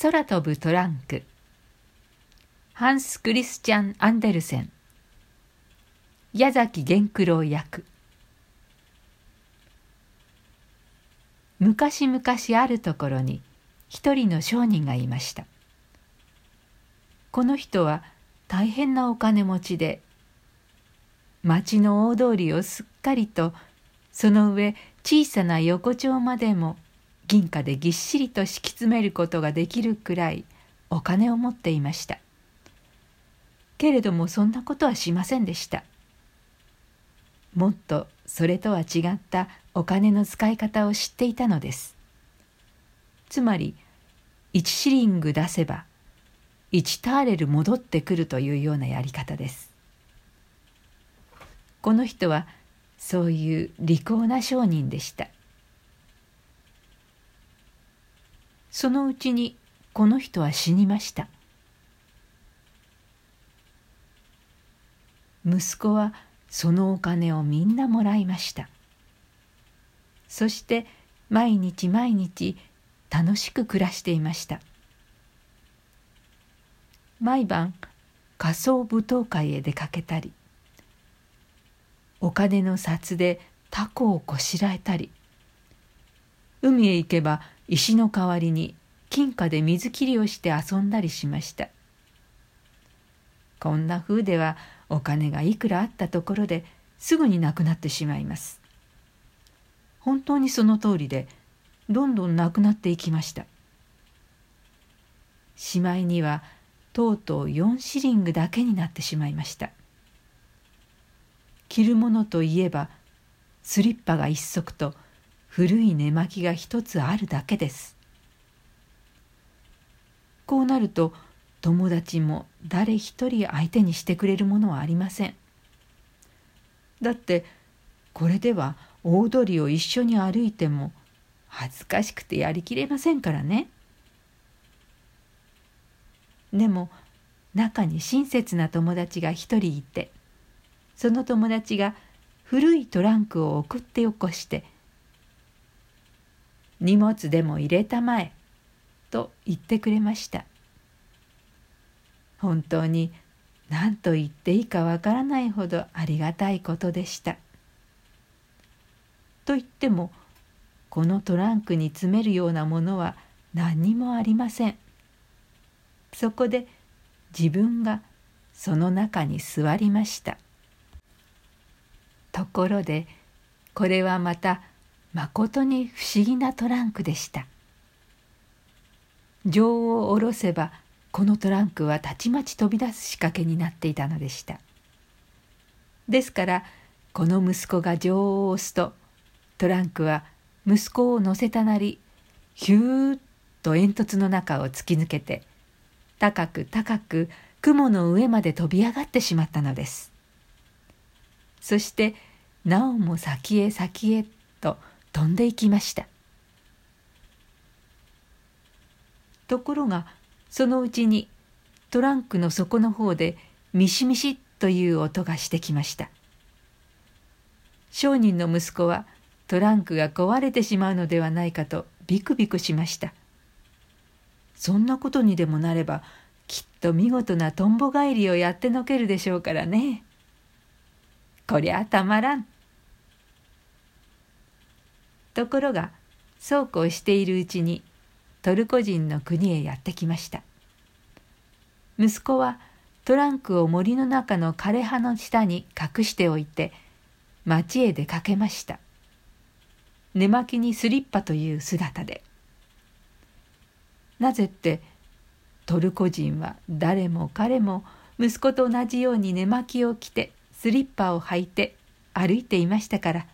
空飛ぶトランク。ハンス・クリスチャン・アンデルセン。矢崎源九郎役。昔々あるところに一人の商人がいました。この人は大変なお金持ちで町の大通りをすっかりとその上小さな横丁までも銀貨でぎっしりと敷き詰めることができるくらいお金を持っていました。けれどもそんなことはしませんでした。もっとそれとは違ったお金の使い方を知っていたのです。つまり1シリング出せば1ターレル戻ってくるというようなやり方です。この人はそういう利口な商人でした。そのうちにこの人は死にました。息子はそのお金をみんなもらいました。そして毎日毎日楽しく暮らしていました。毎晩仮想舞踏会へ出かけたりお金の札でタコをこしらえたり海へ行けば石の代わりに金貨で水切りをして遊んだりしました。こんな風ではお金がいくらあったところですぐになくなってしまいます。本当にその通りでどんどんなくなっていきました。しまいにはとうとう4シリングだけになってしまいました。着るものといえばスリッパが一足と古い寝巻きが一つあるだけです。こうなると友達も誰一人相手にしてくれるものはありません。だってこれでは大通りを一緒に歩いても恥ずかしくてやりきれませんからね。でも中に親切な友達が一人いてその友達が古いトランクを送ってよこして荷物でも入れたまえ」と言ってくれました本当に何と言っていいかわからないほどありがたいことでした。と言ってもこのトランクに詰めるようなものは何にもありません。そこで自分がその中に座りました。ところでこれはまたまことに不思議なトランクでした。錠を下ろせばこのトランクはたちまち飛び出す仕掛けになっていたのでした。ですからこの息子が錠を押すとトランクは息子を乗せたなりヒューッと煙突の中を突き抜けて高く高く雲の上まで飛び上がってしまったのです。そしてなおも先へ先へと飛んでいきました。ところがそのうちにトランクの底の方でミシミシという音がしてきました。商人の息子はトランクが壊れてしまうのではないかとビクビクしました。そんなことにでもなればきっと見事なとんぼ返りをやってのけるでしょうからね。こりゃたまらん。ところがそうこうしているうちにトルコ人の国へやってきました。息子はトランクを森の中の枯葉の下に隠しておいて町へ出かけました。寝巻きにスリッパという姿で。なぜってトルコ人は誰も彼も息子と同じように寝巻きを着てスリッパを履いて歩いていましたから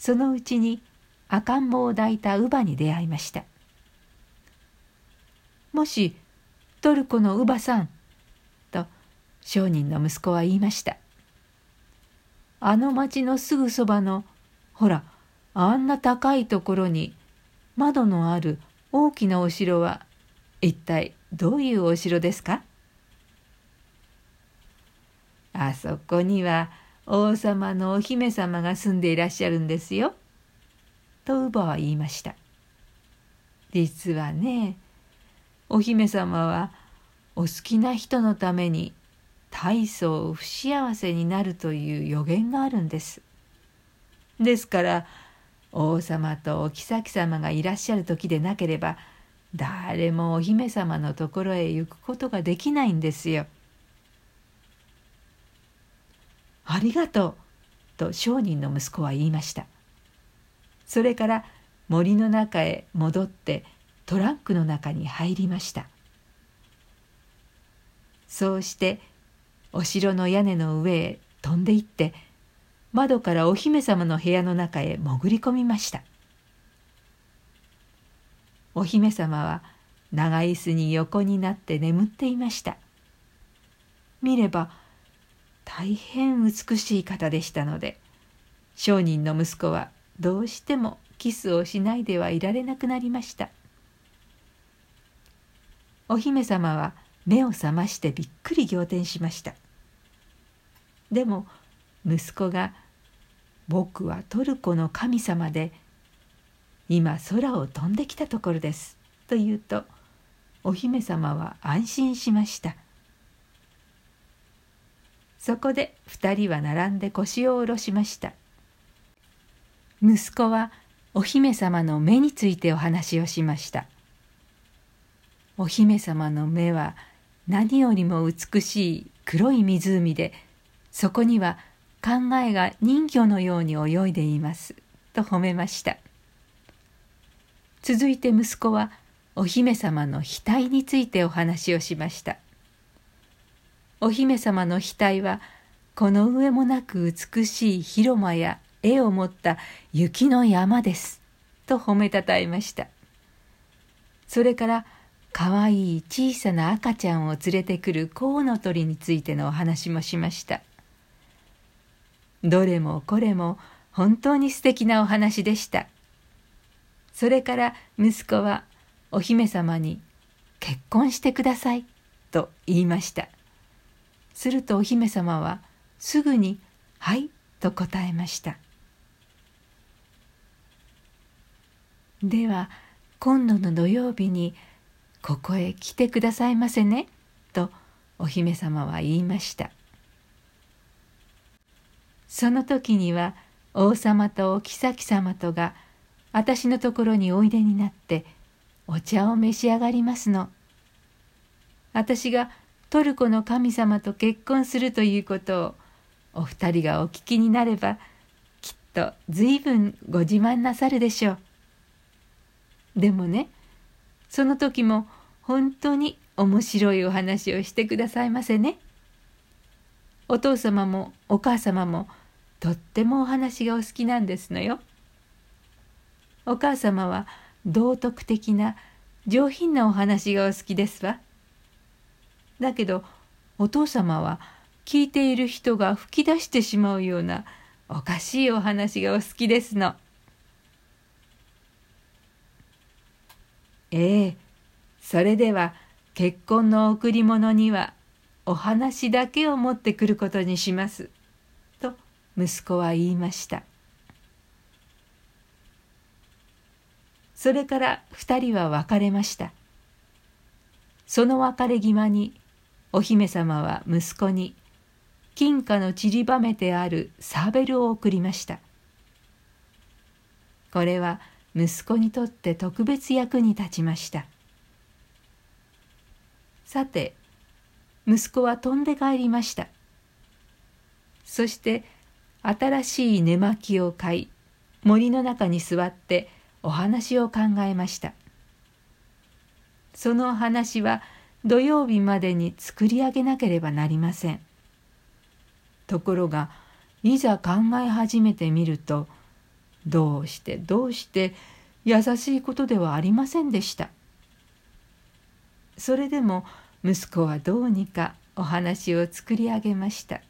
そのうちに赤ん坊を抱いた乳母に出会いました「もしトルコの乳母さん」と商人の息子は言いました「あの町のすぐそばのほらあんな高いところに窓のある大きなお城は一体どういうお城ですか?」あそこには王様のお姫様が住んでいらっしゃるんですよ。と乳母は言いました。実はねお姫様はお好きな人のために大層不幸せになるという予言があるんです。ですから王様とお妃様がいらっしゃる時でなければ誰もお姫様のところへ行くことができないんですよ。ありがとうと商人の息子は言いました。それから森の中へ戻ってトランクの中に入りました。そうしてお城の屋根の上へ飛んでいって窓からお姫様の部屋の中へ潜り込みましたお姫様は長椅子に横になって眠っていました見れば大変美しい方でしたので商人の息子はどうしてもキスをしないではいられなくなりました。お姫様は目を覚ましてびっくり仰天しました。でも息子が「僕はトルコの神様で今空を飛んできたところです」と言うとお姫様は安心しました。そこで2人は並んで腰を下ろしました。息子はお姫様の目についてお話をしました。お姫様の目は何よりも美しい黒い湖でそこには考えが人魚のように泳いでいます」と褒めました。続いて息子はお姫様の額についてお話をしました。お姫様の額はこの上もなく美しい広間や絵を持った雪の山です。と褒めたたえました。それからかわいい小さな赤ちゃんを連れてくるコウノトリについてのお話もしました。どれもこれも本当に素敵なお話でした。それから息子はお姫様に「結婚してください」と言いました。するとお姫様はすぐに「はい」と答えましたでは今度の土曜日にここへ来てくださいませねとお姫様は言いましたその時には王様とお妃様とが私のところにおいでになってお茶を召し上がりますの。私がトルコの神様と結婚するということをお二人がお聞きになればきっと随分ご自慢なさるでしょう。でもねその時も本当に面白いお話をしてくださいませね。お父様もお母様もとってもお話がお好きなんですのよ。お母様は道徳的な上品なお話がお好きですわ。だけどお父様は聞いている人が吹き出してしまうようなおかしいお話がお好きですの。ええそれでは結婚の贈り物にはお話だけを持ってくることにします。と息子は言いましたそれから二人は別れましたその別れ際にお姫様は息子に金貨の散りばめてあるサーベルを送りました。これは息子にとって特別役に立ちました。さて息子は飛んで帰りました。そして新しい寝巻きを買い森の中に座ってお話を考えました。その話は土曜日までに作り上げなければなりません。ところがいざ考え始めてみるとどうしてどうして優しいことではありませんでした。それでも息子はどうにかお話を作り上げました。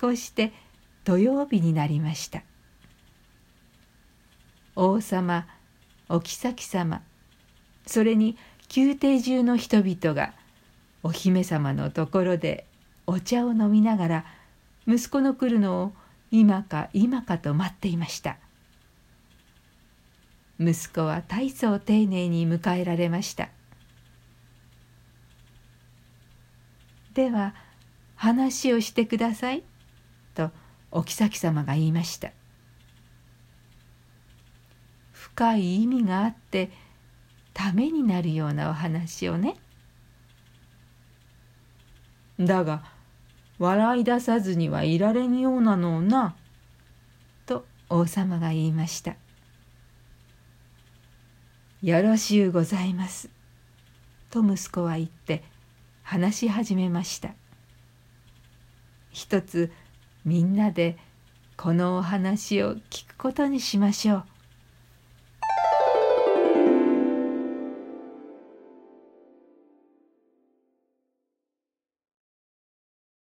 こうして土曜日になりました。王様お妃様それに宮廷中の人々がお姫様のところでお茶を飲みながら息子の来るのを今か今かと待っていました。息子は大層丁寧に迎えられました。では話をしてくださいとお妃様が言いました。深い意味があってためになるようなお話をね。だが笑い出さずにはいられんようなのな」と王様が言いました「よろしゅうございます」と息子は言って話し始めました。一つみんなでこのお話を聞くことにしましょう。